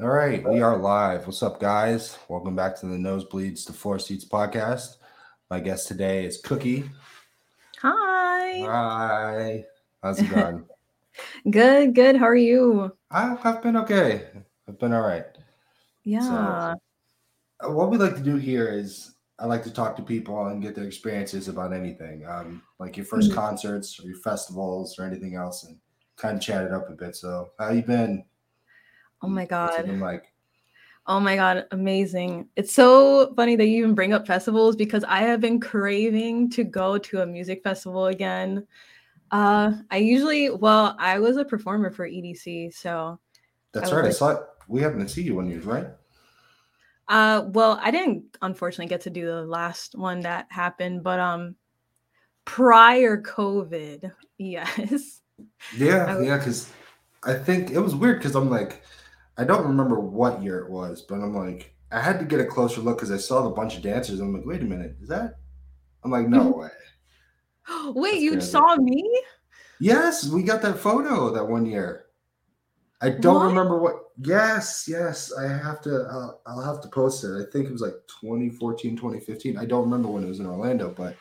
All right, we are live. What's up, guys? Welcome back to the Nosebleeds to Floor Seats podcast. My guest today is Cookie. Hi. Hi. How's it going? good, good. How are you? I, have been okay. I've been all right. Yeah. So, uh, what we like to do here is I like to talk to people and get their experiences about anything, um, like your 1st mm-hmm. concerts or your festivals or anything else, and kind of chat it up a bit. So, how you been? Oh my god! like, oh my god, amazing! It's so funny that you even bring up festivals because I have been craving to go to a music festival again. Uh, I usually, well, I was a performer for EDC, so that's I right. I saw it. We happened to see you one year, right? Uh, well, I didn't unfortunately get to do the last one that happened, but um, prior COVID, yes. Yeah, was, yeah, because I think it was weird because I'm like, I don't remember what year it was, but I'm like, I had to get a closer look because I saw the bunch of dancers. I'm like, wait a minute, is that? I'm like, no way. wait, That's you crazy. saw me? Yes, we got that photo that one year. I don't what? remember what. Yes, yes. I have to. Uh, I'll have to post it. I think it was like 2014, 2015. I don't remember when it was in Orlando, but.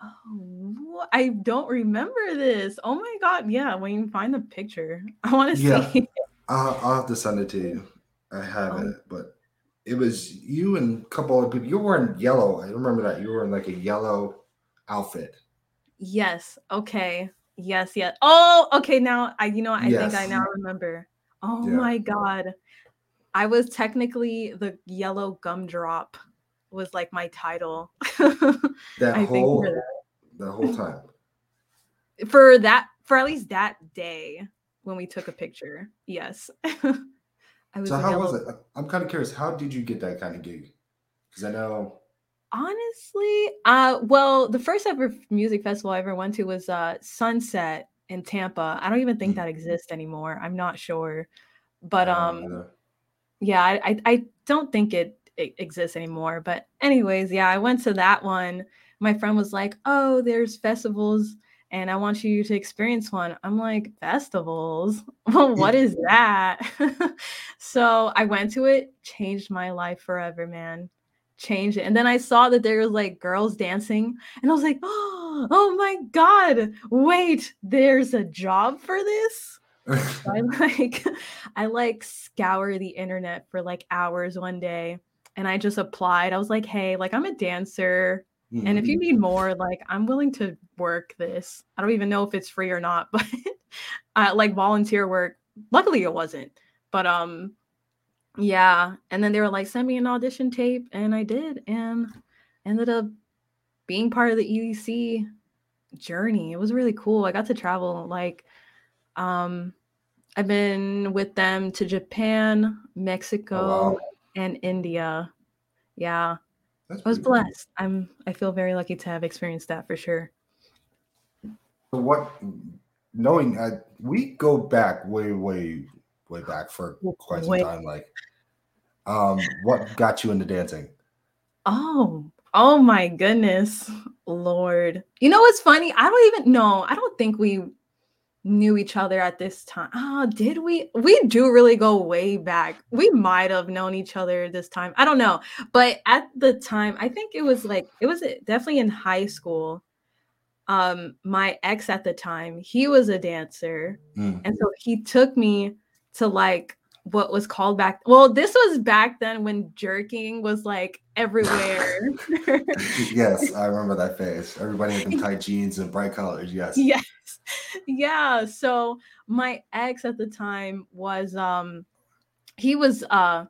Oh, I don't remember this. Oh my god! Yeah, when you find the picture, I want to yeah. see. I'll, I'll have to send it to you. I have oh. it, but it was you and a couple other people. You were in yellow. I remember that you were in like a yellow outfit. Yes. Okay. Yes, yes. Oh, okay. Now I, you know, I yes. think I now remember. Oh yeah. my god, I was technically the yellow gumdrop. Was like my title. that I whole, think that. the whole time. For that, for at least that day when we took a picture. Yes. I was so how was it? I'm kind of curious. How did you get that kind of gig? Because I know Honestly, uh, well, the first ever music festival I ever went to was uh, Sunset in Tampa. I don't even think mm. that exists anymore. I'm not sure, but um, yeah, I, I, I don't think it, it exists anymore. But anyways, yeah, I went to that one. My friend was like, "Oh, there's festivals." And I want you to experience one. I'm like, festivals? Well, what is that? so I went to it, changed my life forever, man Changed it. And then I saw that there was like girls dancing, and I was like, oh, oh my god, wait, there's a job for this. so I like I like scour the internet for like hours one day and I just applied. I was like, hey, like I'm a dancer. Mm-hmm. And if you mm-hmm. need more, like I'm willing to work this. I don't even know if it's free or not, but uh, like volunteer work. Luckily it wasn't. But um yeah. And then they were like, send me an audition tape. And I did. And ended up being part of the EDC journey. It was really cool. I got to travel. Like, um, I've been with them to Japan, Mexico, oh, wow. and India. Yeah. That's I was blessed. Cool. I'm I feel very lucky to have experienced that for sure. So what knowing uh, we go back way, way, way back for quite some time. Like um, what got you into dancing? Oh, oh my goodness, Lord. You know what's funny? I don't even know. I don't think we knew each other at this time. Oh, did we? We do really go way back. We might have known each other this time. I don't know. But at the time, I think it was like it was definitely in high school. Um, my ex at the time, he was a dancer. Mm. And so he took me to like what was called back well this was back then when jerking was like everywhere yes i remember that phase everybody had them tight jeans and bright colors yes yes yeah so my ex at the time was um he was uh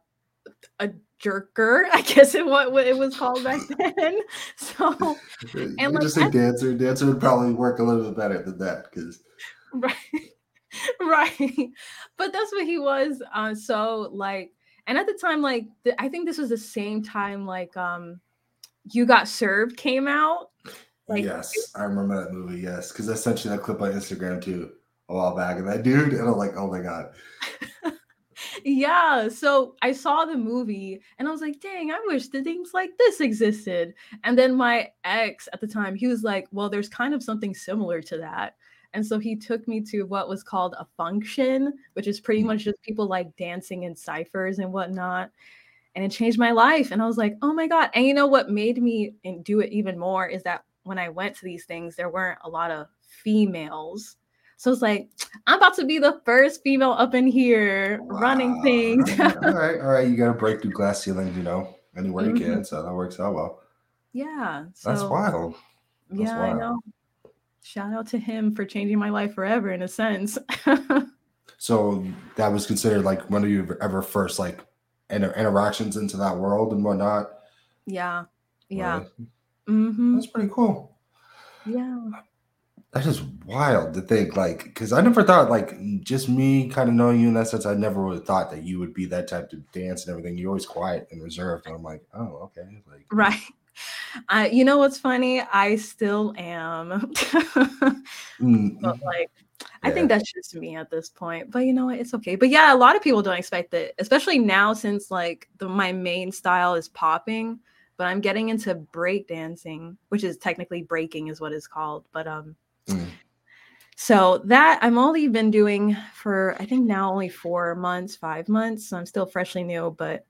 a jerker i guess it what, it was called back then so and you like, just say dancer. Dancer would probably work a little bit better than that because right right but that's what he was uh so like and at the time like the, i think this was the same time like um you got served came out like, yes i remember that movie yes because i sent you that clip on instagram too a while back and that dude and i'm like oh my god yeah so i saw the movie and i was like dang i wish the things like this existed and then my ex at the time he was like well there's kind of something similar to that And so he took me to what was called a function, which is pretty Mm. much just people like dancing in ciphers and whatnot. And it changed my life. And I was like, oh my God. And you know what made me and do it even more is that when I went to these things, there weren't a lot of females. So it's like, I'm about to be the first female up in here running things. all right, all right. You got to break through glass ceilings, you know, anywhere you Mhm. can. So that works out well. yeah. So That's wild. That's yeah, I know. Shout out to him for changing my life forever in a sense. So that was considered like one of your ever first like inter- interactions into that world and whatnot. yeah. Yeah. Really? Hmm That's pretty cool. Yeah. That is wild to think, like, because I never thought, like, just me kind of knowing you in that sense, I never would have thought that you would be that type of dance and everything. You're always quiet and reserved. And I'm like, oh, okay. Like, Right. Uh, you know what's funny? I still am. mm, but like I Yeah. think that's just me at this point. But you know what? It's okay. But yeah, a lot of people don't expect it, especially now since like the my main style is popping, but I'm getting into break dancing, which is technically breaking is what it's called. But um mm. so that I'm only been doing for I think now only four months, five months. So I'm still freshly new, but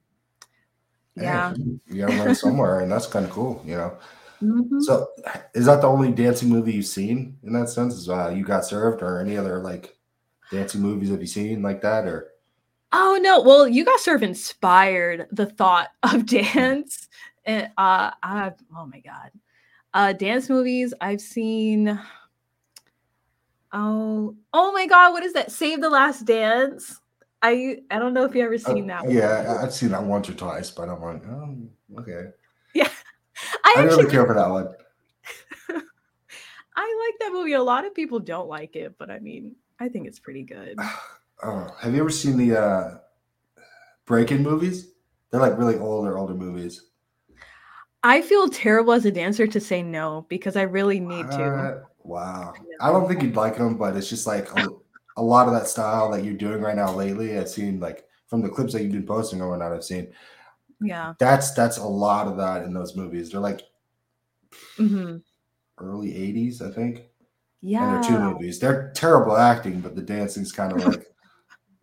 yeah. Hey, you gotta learn somewhere, and that's kind of cool, you know. Mhm. So, is that the only dancing movie you've seen in that sense? Is uh, you got served, or any other like dancing movies have you seen like that, or Oh no! Well, you got sort of inspired the thought of dance, and uh, I oh my god, uh, dance movies I've seen. Oh, oh my god, what is that? Save the Last Dance. I I don't know if you ever Uh, seen that. one. yeah, I've seen that once or twice, but I'm like, oh, okay. yeah. I I actually really care for that one. I like that movie. A lot of people don't like it, but I mean, I think it's pretty good. Oh, have you ever seen the uh, Breakin' movies? They're like really older, older movies. I feel terrible as a dancer to say no because I really need to. Wow. I don't think you'd like them, but it's just like a, a lot of that style that you're doing right now lately. I've seen like from the clips that you've been posting or whatnot. I've seen Yeah. that's that's a lot of that in those movies. They're like hmm early '80s, I think. Yeah. And they're two movies. They're terrible acting, but the dancing's kind of like,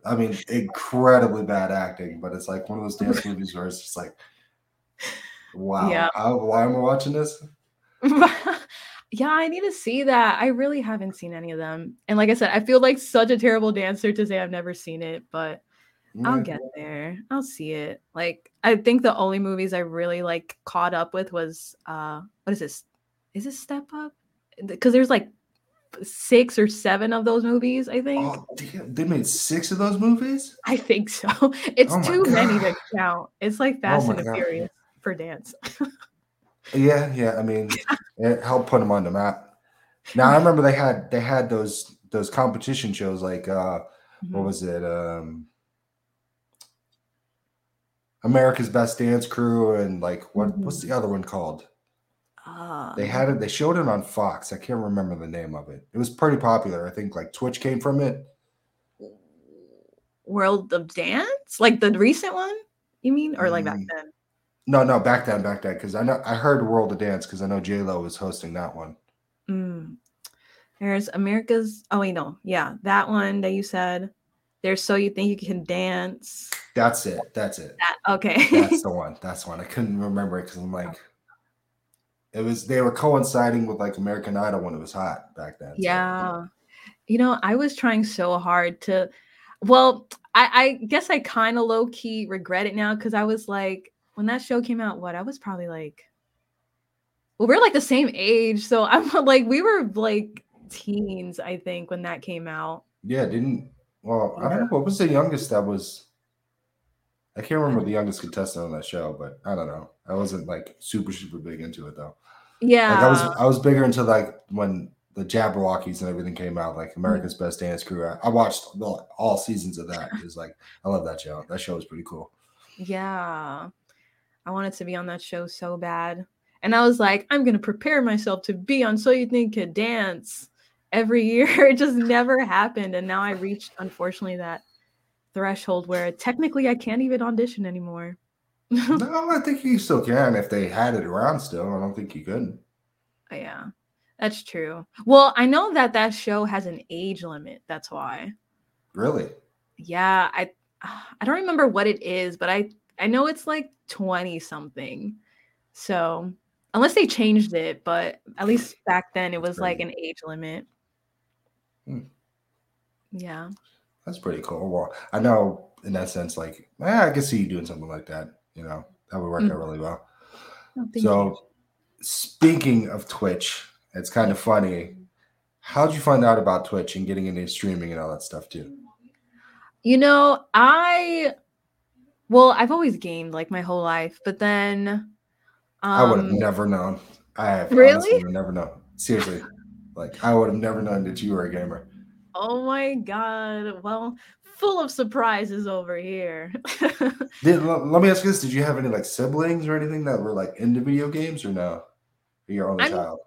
I mean, incredibly bad acting. But it's like one of those dance movies where it's just like, wow, Yeah. how, why am I watching this? yeah, I need to see that. I really haven't seen any of them. And like I said, I feel like such a terrible dancer to say I've never seen it, but I'll get there. I'll see it. Like I think the only movies I really like caught up with was uh what is this? Is this Step Up? Because there's like six or seven of those movies, I think. Oh, damn, they made six of those movies. I think so. It's Oh too many to count. It's like Fast my and the God. Furious for dance. Yeah, yeah. I mean, it helped put them on the map. Now I remember they had they had those those competition shows like uh what Mhm. was it um America's Best Dance Crew and like what what's the other one called? Uh, They had it. They showed it on Fox. I can't remember the name of it. It was pretty popular. I think like Twitch came from it. World of Dance, like the recent one, you mean, or like back Mm. then? No, no, back then, back then, because I know I heard World of Dance because I know J Lo was hosting that one. Mm. There's America's. Oh wait, no, yeah, that one that you said. There's so you think you can dance. That's it. That's it. That okay. That's the one. That's the one. I couldn't remember it because I'm like, it was. They were coinciding with like American Idol when it was hot back then. so- yeah, you know, I was trying so hard to. Well, I, I guess I kind of low key regret it now because I was like, when that show came out, what I was probably like. Well, we're like the same age, so I'm like we were like teens, I think, when that came out. Yeah, didn't. Well, I don't know. What was the youngest that was? I can't remember the youngest contestant on that show, but I don't know. I wasn't like super super big into it though. Yeah, Like I was I was bigger into like when the JabbaWockeeZ and everything came out, like America's mm. Best Dance Crew. I, I watched all, all seasons of that. It was like I love that show. That show was pretty cool. Yeah. I wanted to be on that show so bad. And I was like, I'm going to prepare myself to be on So You Think Could Dance every year. It just never happened. And now I reached, unfortunately, that threshold where technically I can't even audition anymore. no, I think you still can if they had it around still. I don't think you couldn't. yeah. That's true. Well, I know that that show has an age limit. That's why. Really? Yeah, I I don't remember what it is, but I I know it's like 20 something. So, unless they changed it, but at least back then it was like an age limit. Hmm. Yeah. That's pretty cool. Well, I know in that sense, like, eh, I can see you doing something like that. You know, that would work mm-hmm. out really well. Oh, so, you. speaking of Twitch, it's kind of funny. How'd you find out about Twitch and getting into streaming and all that stuff too? You know, I well, I've always gamed like my whole life, but then um, I would have never known. I have really never known. Seriously, like I would have never known that you were a gamer. Oh my god! Well, full of surprises over here. Did, let me ask you this: Did you have any like siblings or anything that were like into video games, or no? Your only I'm, child.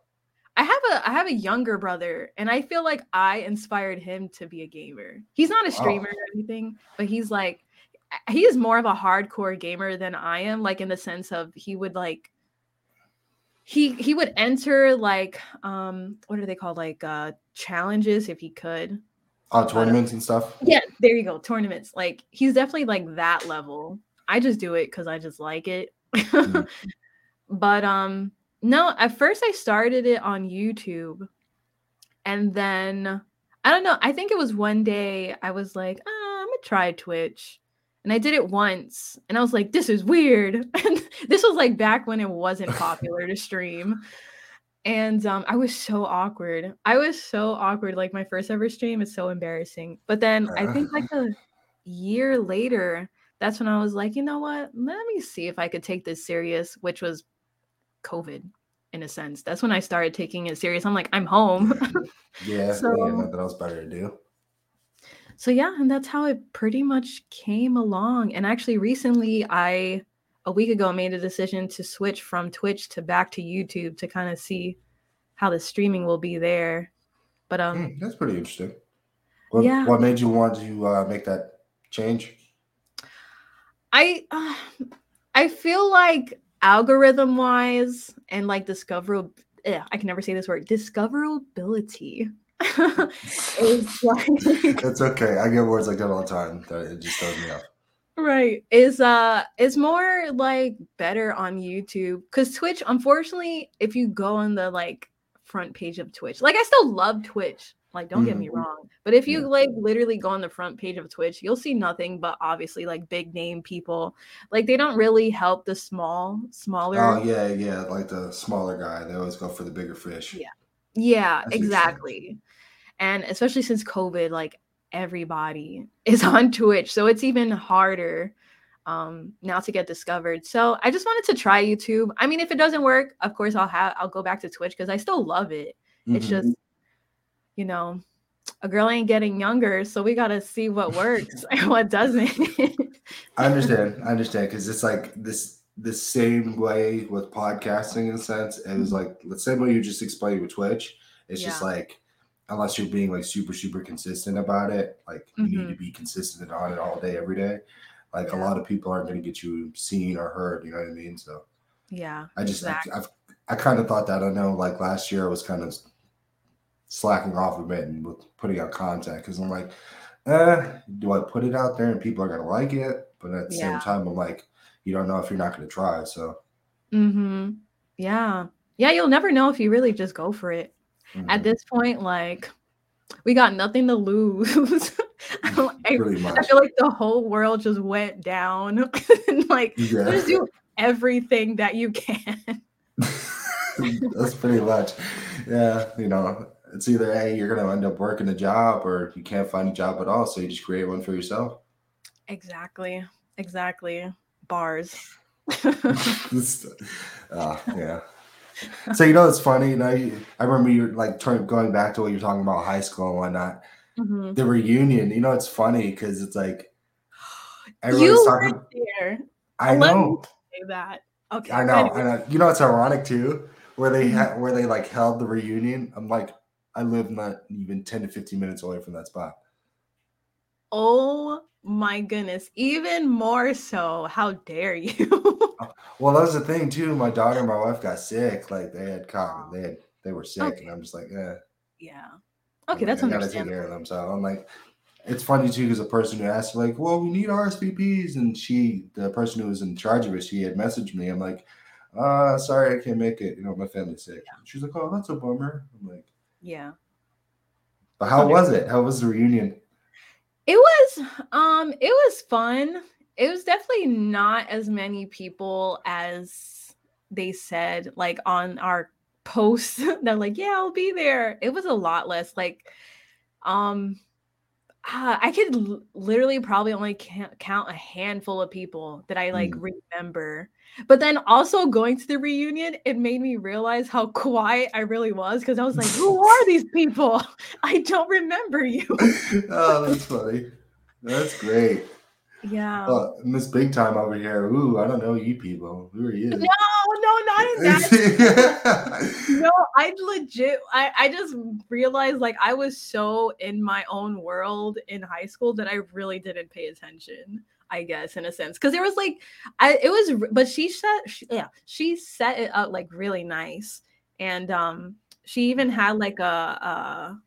I have a I have a younger brother, and I feel like I inspired him to be a gamer. He's not a streamer oh. or anything, but he's like he is more of a hardcore gamer than I am, like in the sense of he would like he he would enter like um what are they called like uh challenges if he could. Oh, tournaments uh, and stuff. Yeah, there you go, tournaments. Like he's definitely like that level. I just do it because I just like it. mm-hmm. But um no, at first I started it on YouTube, and then I don't know. I think it was one day I was like, oh, I'm gonna try Twitch and I did it once and I was like, this is weird. And this was like back when it wasn't popular to stream. And um, I was so awkward. I was so awkward. Like my first ever stream is so embarrassing. But then I think like a year later, that's when I was like, you know what? Let me see if I could take this serious, which was COVID in a sense. That's when I started taking it serious. I'm like, I'm home. yeah, so, yeah, nothing else better to do so yeah, and that's how it pretty much came along. And actually, recently, I a week ago made a decision to switch from Twitch to back to YouTube to kind of see how the streaming will be there. But um, mm, that's pretty interesting. What, yeah. What made you want to uh, make that change? I uh, I feel like algorithm wise and like discoverable. I can never say this word. Discoverability is like it's okay. I get words like that all the time. That it just throws me off. Right. Is uh is more like better on YouTube because Twitch, unfortunately, if you go on the like front page of Twitch, like I still love Twitch. Like, don't mm-hmm. get me mm-hmm. wrong. But if you yeah. like literally go on the front page of Twitch, you'll see nothing but obviously like big name people. Like they don't really help the small, smaller. Oh yeah, yeah. Like the smaller guy. They always go for the bigger fish. Yeah. Yeah, That's exactly and especially since covid like everybody is on twitch so it's even harder um now to get discovered so i just wanted to try youtube i mean if it doesn't work of course i'll have i'll go back to twitch because i still love it mm-hmm. it's just you know a girl ain't getting younger so we got to see what works and what doesn't i understand i understand because it's like this the same way with podcasting in a sense it was mm-hmm. like the same way you just explained with twitch it's yeah. just like unless you're being like super super consistent about it like you mm-hmm. need to be consistent on it all day every day like yeah. a lot of people aren't going to get you seen or heard you know what i mean so yeah i just exactly. I've, i kind of thought that i know like last year i was kind of slacking off a bit and with putting out content because i'm like eh, do i put it out there and people are going to like it but at the yeah. same time i'm like you don't know if you're not going to try so mm-hmm yeah yeah you'll never know if you really just go for it Mm-hmm. At this point, like we got nothing to lose. I, I, feel like the whole world just went down. and like yeah. just do everything that you can. That's pretty much. Yeah, you know, it's either hey, you're gonna end up working a job or you can't find a job at all. So you just create one for yourself. Exactly. Exactly. Bars. uh, yeah so you know it's funny. You know, I remember you like turn, going back to what you're talking about high school and whatnot. Mm-hmm. The reunion. You know, it's funny because it's like everyone's talking. There. I Let know. say that. Okay. I know. I know. You know, it's ironic too, where they mm-hmm. where they like held the reunion. I'm like, I live not even 10 to 15 minutes away from that spot. Oh my goodness. Even more so. How dare you? well, that was the thing too. My daughter and my wife got sick. Like they had caught, they had they were sick, okay. and I'm just like, yeah, yeah. Okay, that's I gotta take care of them. So I'm like, it's funny too because the person who asked like, well, we need RSVPs, and she, the person who was in charge of it, she had messaged me. I'm like, uh, sorry, I can't make it. You know, my family's sick. Yeah. She's like, oh, that's a bummer. I'm like, yeah. But how was it? How was the reunion? It was, um, it was fun. It was definitely not as many people as they said, like on our posts. They're like, yeah, I'll be there. It was a lot less. Like, um, uh, I could l- literally probably only count a handful of people that I like mm. remember. But then also going to the reunion, it made me realize how quiet I really was because I was like, "Who are these people? I don't remember you." oh, that's funny. That's great. Yeah. Uh, Miss Big Time over here. Ooh, I don't know you people. Who are you? No, no, not in that. no, I legit I, I just realized like I was so in my own world in high school that I really didn't pay attention. I guess in a sense because it was like I it was but she set she, yeah she set it up like really nice and um she even had like a, a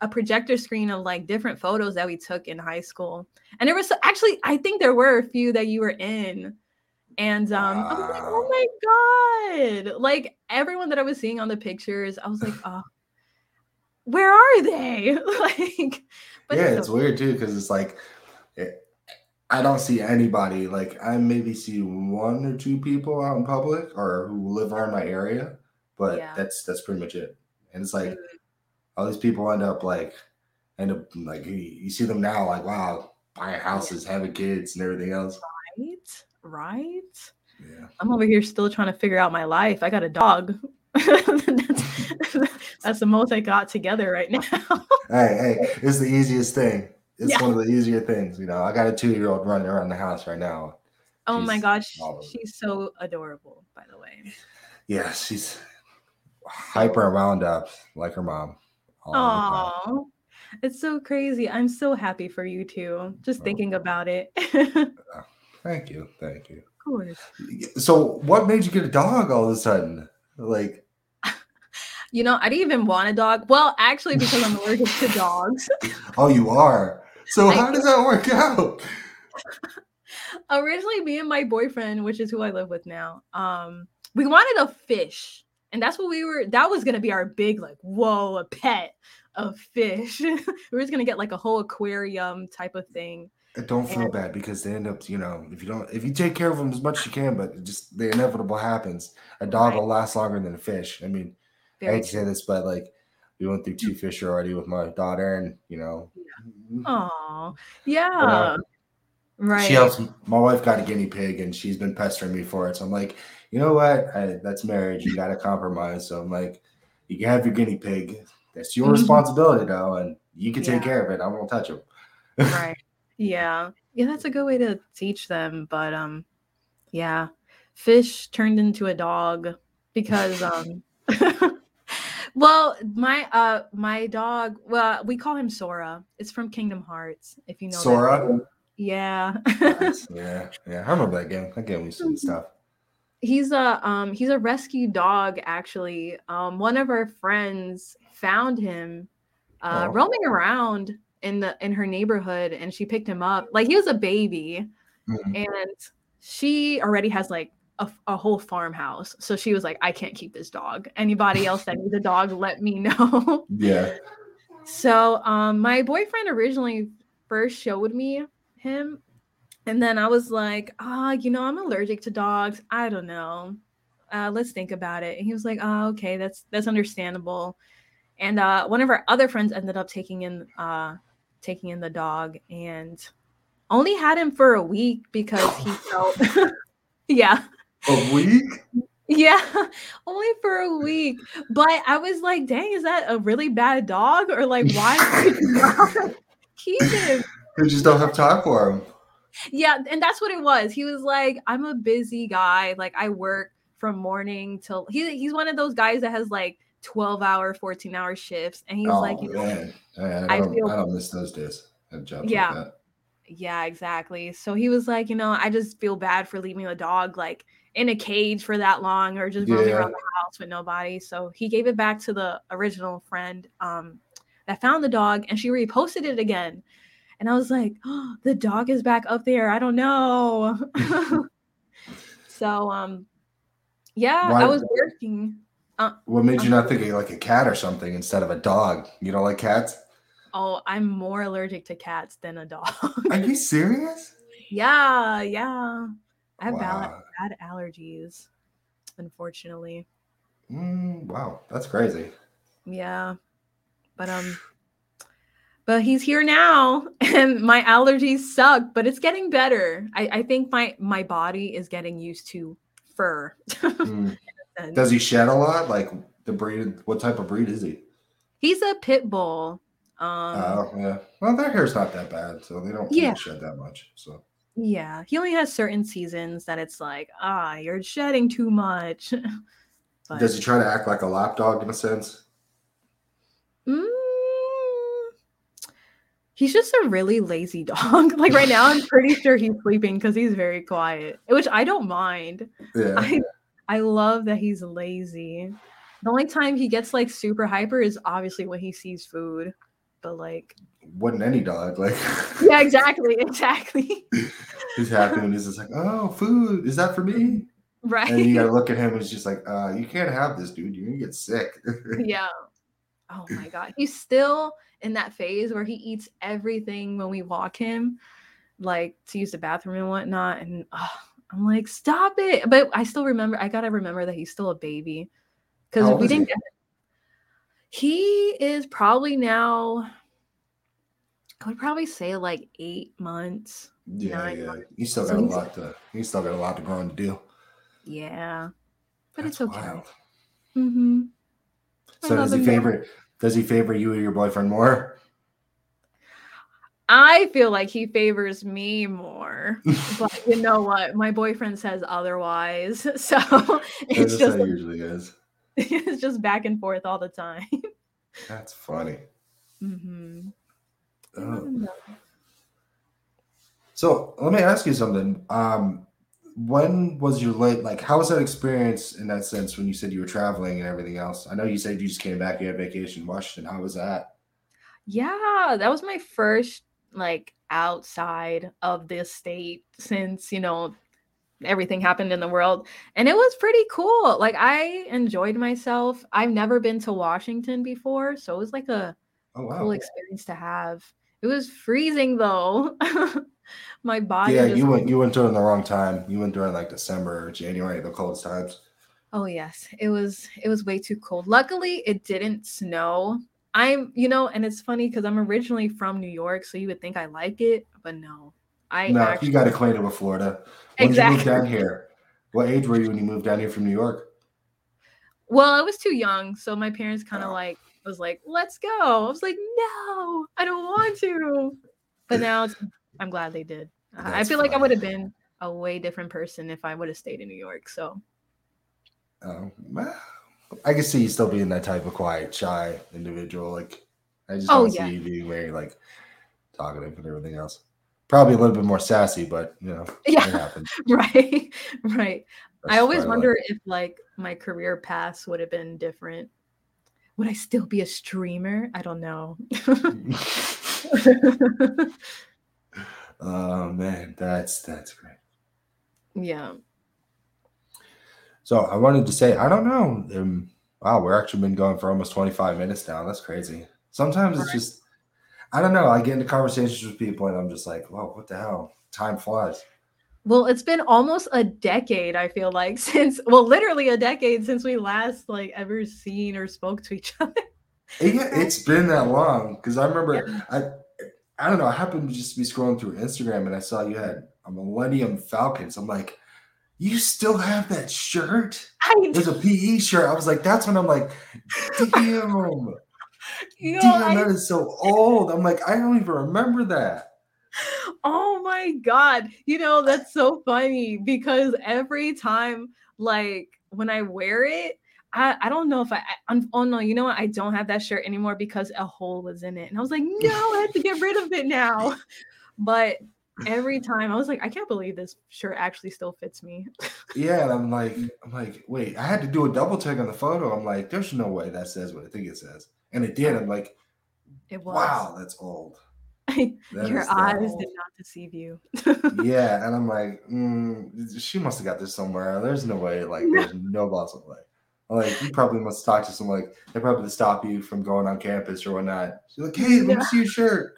a projector screen of like different photos that we took in high school. And there was actually, I think there were a few that you were in. And um, wow. I was like, oh my God. Like everyone that I was seeing on the pictures, I was like, oh, where are they? like, but yeah, it's, weird too, because it's like, it, I don't see anybody. Like, I maybe see one or two people out in public or who live around my area, but yeah. that's that's pretty much it. And it's like, mm-hmm all these people end up like end up like you, you see them now like wow buying houses having kids and everything else. Right right. Yeah. I'm over here still trying to figure out my life. I got a dog. That's, that's the most i got together right now. Hey hey it's the easiest thing. It's yeah. one of the easier things you know. I got a two-year-old running around the house right now. Oh she's my gosh she's so adorable by the way. Yeah she's hyper wound up like her mom Oh, it's so crazy. I'm so happy for you too. Just oh. thinking about it. thank you. Thank you. Of course. So, what made you get a dog all of a sudden? Like, you know, I didn't even want a dog. Well, actually, because I'm allergic to dogs. oh, you are. So, how does that work out? Originally, me and my boyfriend, which is who I live with now, um, we wanted a fish and that's what we were, that was going to be our big, like, whoa, a pet of fish. we were just going to get like a whole aquarium type of thing. don't feel and, bad because they end up, you know, if you don't, if you take care of them as much as you can, but just the inevitable happens. A dog right. will last longer than a fish. I mean, Very I hate to say this, but like, we went through two fish already with my daughter, and you know. Oh, yeah. But, uh, right. She helps. My wife got a guinea pig, and she's been pestering me for it. So I'm like, you know what? I, that's marriage. You got to compromise. So I'm like, you can have your guinea pig. That's your mm-hmm. responsibility, though, and you can take care of it. I won't touch him. right. Yeah. Yeah, that's a good way to teach them. But um, yeah, fish turned into a dog because um. well, my uh my dog, well, we call him Sora. It's from Kingdom Hearts, if you know Sora. That. Yeah. nice. Yeah, yeah. I remember that game. That game was some stuff he's a um he's a rescue dog actually. Um one of our friends found him uh oh. roaming around in the in her neighborhood and she picked him up. Like he was a baby mm-hmm. and she already has like a, a, whole farmhouse. So she was like i can't keep this dog. Anybody else that needs a dog let me know. Yeah. So um my boyfriend originally first showed me him and then I was like, ah, oh, you know, I'm allergic to dogs. I don't know. Uh, let's think about it. And he was like, oh, okay, that's that's understandable. And uh, one of our other friends ended up taking in uh, taking in the dog and only had him for a week because he felt, yeah, a week. Yeah, only for a week. But I was like, dang, is that a really bad dog? Or like, why keep him? You just don't have time for him yeah, and that's what it was. He was like, I'm a busy guy. Like I work from morning till he, he's one of those guys that has like 12 hour, 14 hour shifts. And he's oh, like, you know, man. I, don't, I, feel, I don't miss those days yeah. Like yeah, exactly. So he was like, you know, I just feel bad for leaving the dog like in a cage for that long or just roaming yeah. around the house with nobody. So he gave it back to the original friend um, that found the dog and she reposted it again. And I was like, oh, the dog is back up there. I don't know. so um yeah, Why, I was working. Uh, what made you not think of like a cat or something instead of a dog? You don't like cats? Oh, I'm more allergic to cats than a dog. Are you serious? Yeah, yeah. I have wow. bad, bad allergies, unfortunately. Mm, wow, that's crazy. Yeah, but um, but he's here now, and my allergies suck, but it's getting better. I, I think my my body is getting used to fur. mm. Does he shed a lot? Like the breed? What type of breed is he? He's a pit bull. Um, oh yeah. Well, their hair's not that bad, so they don't yeah. shed that much. So yeah, he only has certain seasons that it's like, ah, you're shedding too much. but, Does he try to act like a lapdog in a sense? Mm, he's just a really lazy dog. like right now, I'm pretty sure he's sleeping because he's very quiet, which I don't mind. Yeah. I, I love that he's lazy. The only time he gets like super hyper is obviously when he sees food, but like wasn't any dog. Like yeah, exactly, exactly. he's happy when he's just like, oh, food is that for me? Right. And you gotta look at him and it's just like, uh, you can't have this, dude. You're gonna get sick. yeah. Oh my god, he's still in that phase where he eats everything when we walk him, like to use the bathroom and whatnot. And oh, I'm like, stop it. But I still remember. I gotta remember that he's still a baby because we didn't he? get he is probably now I would probably say like eight months. Yeah, yeah. Months. He's still got so a lot to. He's still got a lot to grow and do. Yeah, but That's it's okay. Wild. Mm-hmm. So does he favorite? Does he favor you or your boyfriend more? I feel like he favors me more, but you know what? My boyfriend says otherwise, so it's just usually is. It's just back and forth all the time. That's funny. Mm-hmm. Oh. So let me ask you something. Um, when was your late like how was that experience in that sense when you said you were traveling and everything else? I know you said you just came back, you had vacation in Washington. How was that? Yeah, that was my first like outside of this state since, you know, everything happened in the world. And it was pretty cool. Like I enjoyed myself. I've never been to Washington before, so it was like a oh, wow. cool experience to have. It was freezing though. My body. Yeah, you went. You went during the wrong time. You went during like December or January, the coldest times. Oh yes, it was. It was way too cold. Luckily, it didn't snow. I'm, you know, and it's funny because I'm originally from New York, so you would think I like it, but no. I no, actually, you got acquainted with Florida. When exactly. you moved down here? What age were you when you moved down here from New York? Well, I was too young, so my parents kind of oh. like was like, let's go. I was like, no, I don't want to. But now I'm glad they did. That's I feel like I would have been a way different person if I would have stayed in New York. So, um, I can see you still being that type of quiet, shy individual. Like, I just oh, don't yeah. see you being very like talkative and everything else. Probably a little bit more sassy, but you know, yeah, right, right. That's I always wonder like... if like my career paths would have been different would I still be a streamer? I don't know. oh man, that's that's great. Yeah. So I wanted to say, I don't know. Um, wow, we're actually been going for almost 25 minutes now. That's crazy. Sometimes it's just, I don't know. I get into conversations with people and I'm just like, whoa, what the hell? Time flies. Well, it's been almost a decade, I feel like, since well, literally a decade since we last like ever seen or spoke to each other. yeah, it's been that long. Cause I remember yeah. I I don't know, I happened to just be scrolling through Instagram and I saw you had a Millennium Falcons. I'm like, you still have that shirt? There's a PE shirt. I was like, that's when I'm like, damn. You know, damn, I, that is so old. I'm like, I don't even remember that oh my god you know that's so funny because every time like when i wear it I, I don't know if I, I oh no you know what I don't have that shirt anymore because a hole was in it and I was like no I have to get rid of it now but every time I was like I can't believe this shirt actually still fits me Yeah, and I'm like, I'm like, wait, I had to do a double check on the photo. I'm like, there's no way that says what I think it says. And it did. I'm like, it was. Wow, that's old. Your eyes did not deceive you. yeah, and I'm like, mm, she must have got this somewhere. There's no way. Like, there's no possible way. Like, you probably must talk to someone. Like, they probably to stop you from going on campus or whatnot. She's like, hey, let me see your shirt.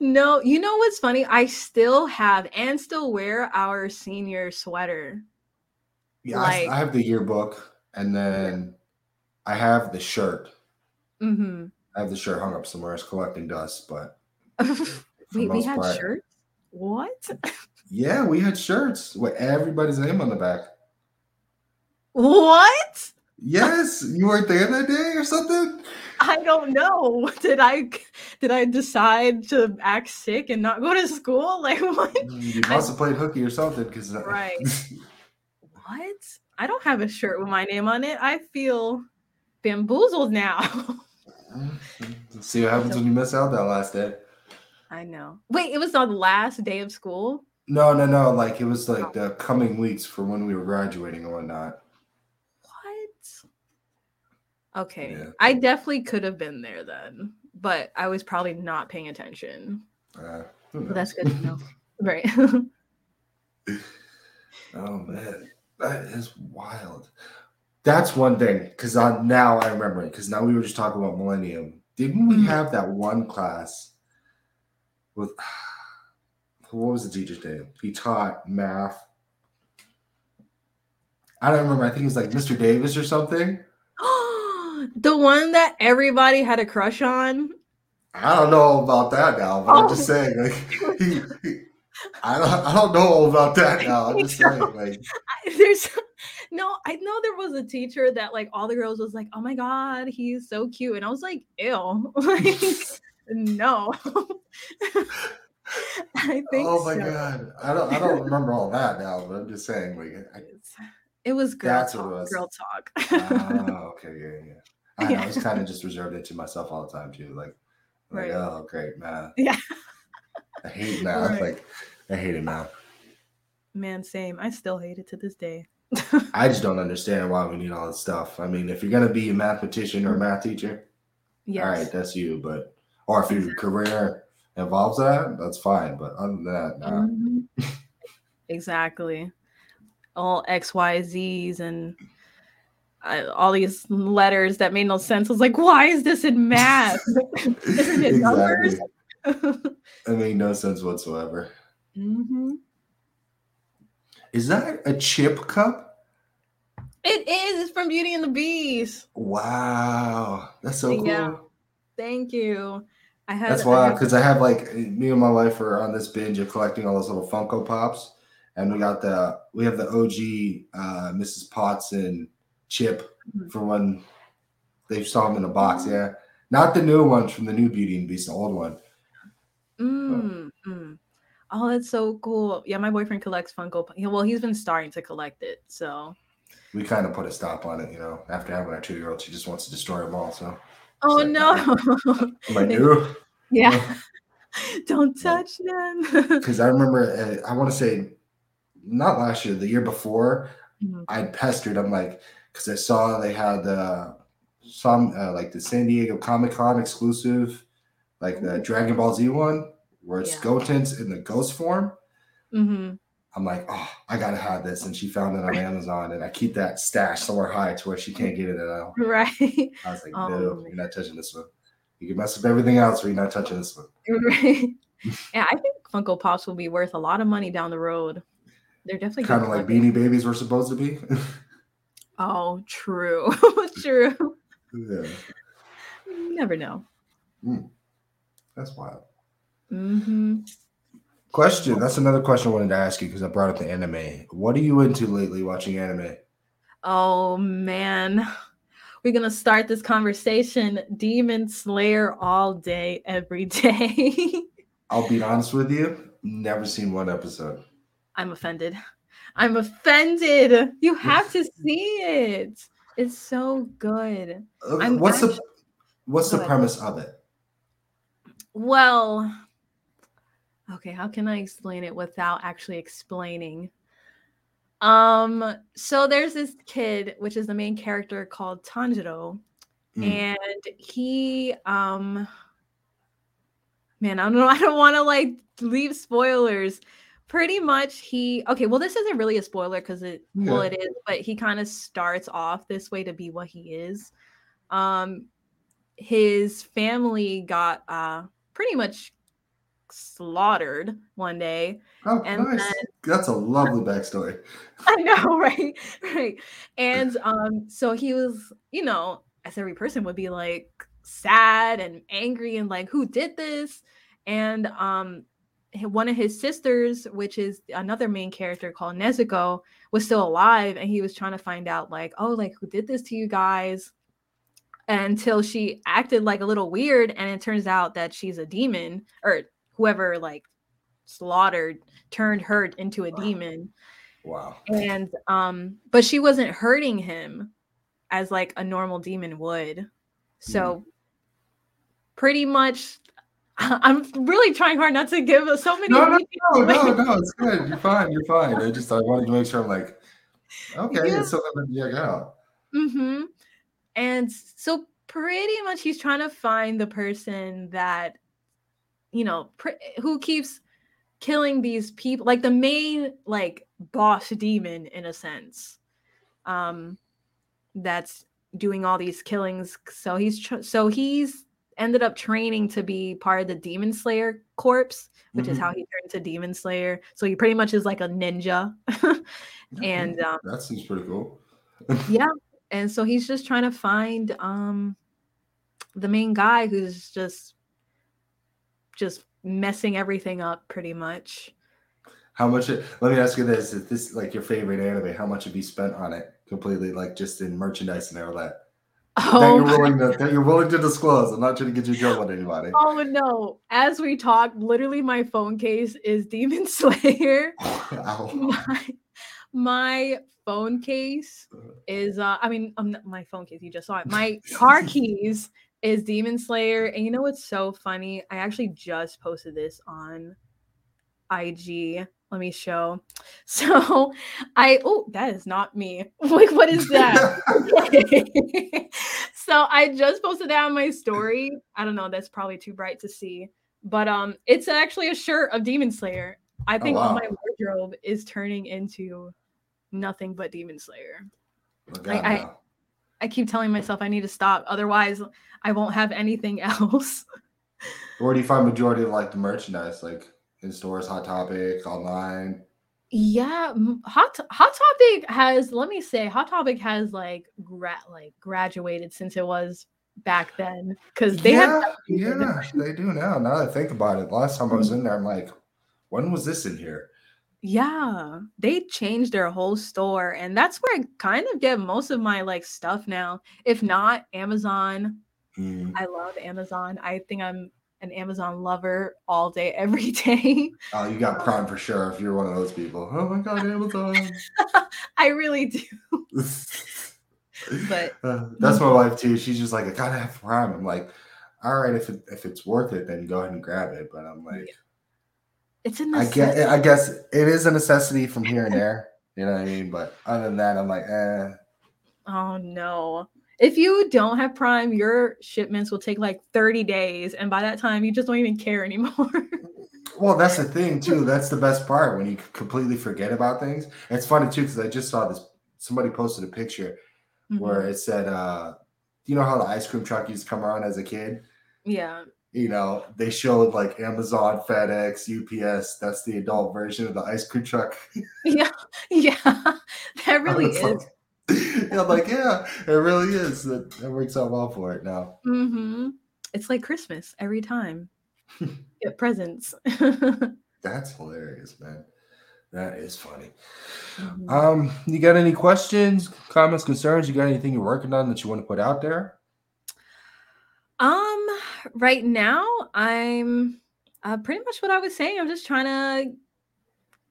No, you know what's funny? I still have and still wear our senior sweater. Yeah, like, I, I, have the yearbook, and then I have the shirt. Mm-hmm. I have the shirt hung up somewhere. It's collecting dust, but wait, we had part, shirts. What? yeah, we had shirts with everybody's name on the back. What? Yes, you weren't there that day or something. I don't know. Did I did I decide to act sick and not go to school? Like what? Mm, you must have played hooky or something because uh, right. what? I don't have a shirt with my name on it. I feel bamboozled now. See what happens so, when you miss out that last day. I know. Wait, it was on the last day of school. No, no, no. Like it was like oh. the coming weeks for when we were graduating and whatnot. What? Okay. Yeah. I definitely could have been there then, but I was probably not paying attention. Uh, that's good to know. right. oh man, that is wild. That's one thing because on now I remember it because now we were just talking about Millennium. Didn't we mm-hmm. have that one class with what was the teacher's name? He taught math. I don't remember. I think it was like Mr. Davis or something. The one that everybody had a crush on. I don't know about that now, but oh. I'm just oh. saying, like, he, he, I don't, I don't know about that now. I'm just saying, like, there's no, I know there was a teacher that like all the girls was like, oh my god, he's so cute, and I was like, ew, like, no. I think. Oh my so. god, I don't, I don't remember all that now, but I'm just saying, like, I, it was girl That's talk. What it was. Girl talk. oh, okay, yeah, yeah. I know. I was kind of just reserved it to myself all the time too. Like, like, right. oh, great, man. Yeah. I hate math. Right. Like, I hate it now. Man, same. I still hate it to this day. I just don't understand why we need all this stuff. I mean, if you're gonna be a mathematician or a math teacher, yes. all right, that's you. But or if your career involves that, that's fine. But other than that, nah. Mm-hmm. exactly. All X, Y, Z's and all these letters that made no sense. I was like, why is this in math? Isn't it numbers? it made no sense whatsoever. Mm-hmm. Is that a chip cup? It is. It's from Beauty and the Beast. Wow, that's so cool. Yeah. Thank you. I had. That's why, because I, I have like me and my wife are on this binge of collecting all those little Funko Pops, and we got the we have the OG uh, Mrs. Potts and chip mm-hmm. for when they saw him in a box. Yeah, not the new ones from the new Beauty and Beast, the old one. Mm, mm. Oh, that's so cool. Yeah, my boyfriend collects Funko. Well, he's been starting to collect it, so we kind of put a stop on it. You know, after having our two-year-old, she just wants to destroy them all. So. Oh like, no! I'm like, no. Yeah. Don't touch them. Because I remember, uh, I want to say, not last year, the year before, mm-hmm. I pestered. I'm like, because I saw they had uh, some uh, like the San Diego Comic Con exclusive, like the Dragon Ball Z one, where it's yeah. Gotenks in the ghost form. Mm-hmm. I'm like, oh, I gotta have this, and she found it on Amazon, and I keep that stash somewhere high to where she can't get it at all. Right. I was like, no, oh, you're not touching this one. You can mess up everything else, but you're not touching this one. Right. yeah, I think Funko Pops will be worth a lot of money down the road. They're definitely kind of like Beanie Babies were supposed to be. Oh, true. true. Yeah. You never know. Mm. That's wild. Mm-hmm. Question. That's another question I wanted to ask you because I brought up the anime. What are you into lately watching anime? Oh man. We're gonna start this conversation. Demon Slayer all day, every day. I'll be honest with you, never seen one episode. I'm offended. I'm offended. You have to see it. It's so good. I'm what's actually, the what's the premise of it? Well, okay, how can I explain it without actually explaining? Um, so there's this kid, which is the main character called Tanjiro, mm. and he um man, I don't know, I don't want to like leave spoilers. Pretty much he okay, well, this isn't really a spoiler because it yeah. well it is, but he kind of starts off this way to be what he is. Um his family got uh pretty much slaughtered one day. Oh, and nice. Then, That's a lovely backstory. I know, right? Right. And um, so he was, you know, as every person would be like sad and angry and like, who did this? And um one of his sisters, which is another main character called Nezuko, was still alive, and he was trying to find out, like, oh, like who did this to you guys? Until she acted like a little weird, and it turns out that she's a demon, or whoever like slaughtered turned her into a demon. Wow. And um, but she wasn't hurting him as like a normal demon would. So mm. pretty much I'm really trying hard not to give so many. No, no, no, no, no, it's good. You're fine. You're fine. I just I wanted to make sure I'm like, okay, yeah. it's something to check out. Mm-hmm. And so pretty much he's trying to find the person that you know, pr- who keeps killing these people, like the main like boss demon in a sense. Um that's doing all these killings. So he's tr- so he's ended up training to be part of the Demon Slayer corpse, which mm-hmm. is how he turned to Demon Slayer. So he pretty much is like a ninja. and um, that seems pretty cool. yeah. And so he's just trying to find um the main guy who's just just messing everything up pretty much. How much? It, let me ask you this: Is this like your favorite anime? How much have you spent on it completely, like just in merchandise and all that? Oh, that you're willing to that you're willing to disclose. I'm not trying to get you in trouble with anybody. Oh no! As we talk, literally, my phone case is Demon Slayer. my, my phone case uh-huh. is uh I mean um, my phone case you just saw it. My car keys is Demon Slayer. And you know what's so funny? I actually just posted this on IG. Let me show. So I oh that is not me. Like what is that? so I just posted that on my story. I don't know, that's probably too bright to see. But um it's actually a shirt of Demon Slayer. I oh, think oh, wow. all my wardrobe is turning into nothing but Demon Slayer. Like, I, I keep telling myself I need to stop. Otherwise, I won't have anything else. Where do you find majority of like the merchandise, like in stores, Hot Topic, online? Yeah, Hot Hot Topic has. Let me say, Hot Topic has like gra- like graduated since it was back then because they yeah, have yeah they do now. Now that I think about it, last time I was mm-hmm. in there, I'm like, when was this in here? Yeah, they changed their whole store, and that's where I kind of get most of my like stuff now. If not Amazon, mm. I love Amazon. I think I'm an Amazon lover all day, every day. Oh, you got Prime for sure. If you're one of those people, oh my god, Amazon! I really do. but uh, that's my wife too. She's just like, I gotta have Prime. I'm like, all right, if it, if it's worth it, then go ahead and grab it. But I'm like. Yeah it's a necessity. I guess, I guess it is a necessity from here and there. You know what I mean? But other than that, I'm like, eh. Oh no. If you don't have Prime, your shipments will take like 30 days. And by that time, you just don't even care anymore. well, that's the thing, too. That's the best part when you completely forget about things. It's funny, too, because I just saw this. Somebody posted a picture mm-hmm. where it said, uh, you know how the ice cream truck used to come around as a kid? Yeah you know, they showed like Amazon, FedEx, UPS. That's the adult version of the ice cream truck. yeah, yeah, that really is. Like, yeah, I'm like, yeah, it really is. It, it works out well for it now. Mm-hmm. It's like Christmas every time. Get presents. That's hilarious, man. That is funny. Mm-hmm. Um, you got any questions, comments, concerns? You got anything you're working on that you want to put out there? Um, right now I'm uh, pretty much what I was saying. I'm just trying to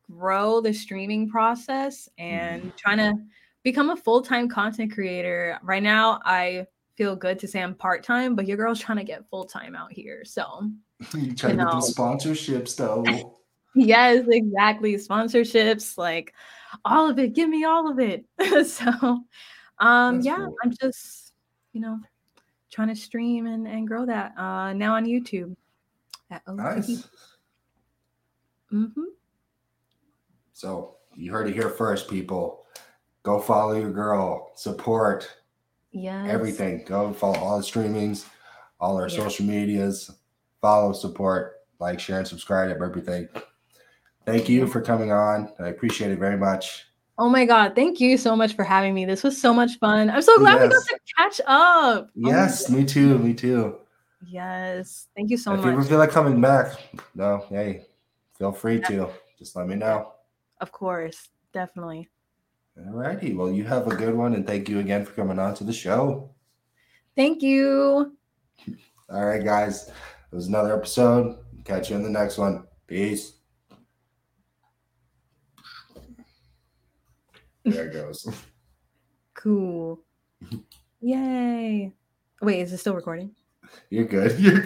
grow the streaming process and mm. trying to become a full-time content creator. Right now, I feel good to say I'm part-time, but your girl's trying to get full-time out here. So you trying you know. to get the sponsorships though. yes, exactly. Sponsorships, like all of it. Give me all of it. so, um, That's yeah, cool. I'm just, you know, trying to stream and, and grow that uh, now on YouTube. At nice. Mm-hmm. So you heard it here first, people. Go follow your girl. Support. Yeah. Everything. Go follow all the streamings, all our yeah. social medias. Follow, support, like, share, and subscribe everything. Thank you for coming on. I appreciate it very much. Oh my God. Thank you so much for having me. This was so much fun. I'm so glad yes. we got to catch up. Oh yes, oh me too. Me too. Yes. Thank you so if much. If you ever feel like coming back, no, hey, feel free yeah. to. Just let me know. Of course. Definitely. All righty. Well, you have a good one. And thank you again for coming on to the show. Thank you. All right, guys. It was another episode. Catch you in the next one. Peace. There it goes. Cool. Yay. Wait, is it still recording? You're good. You're good.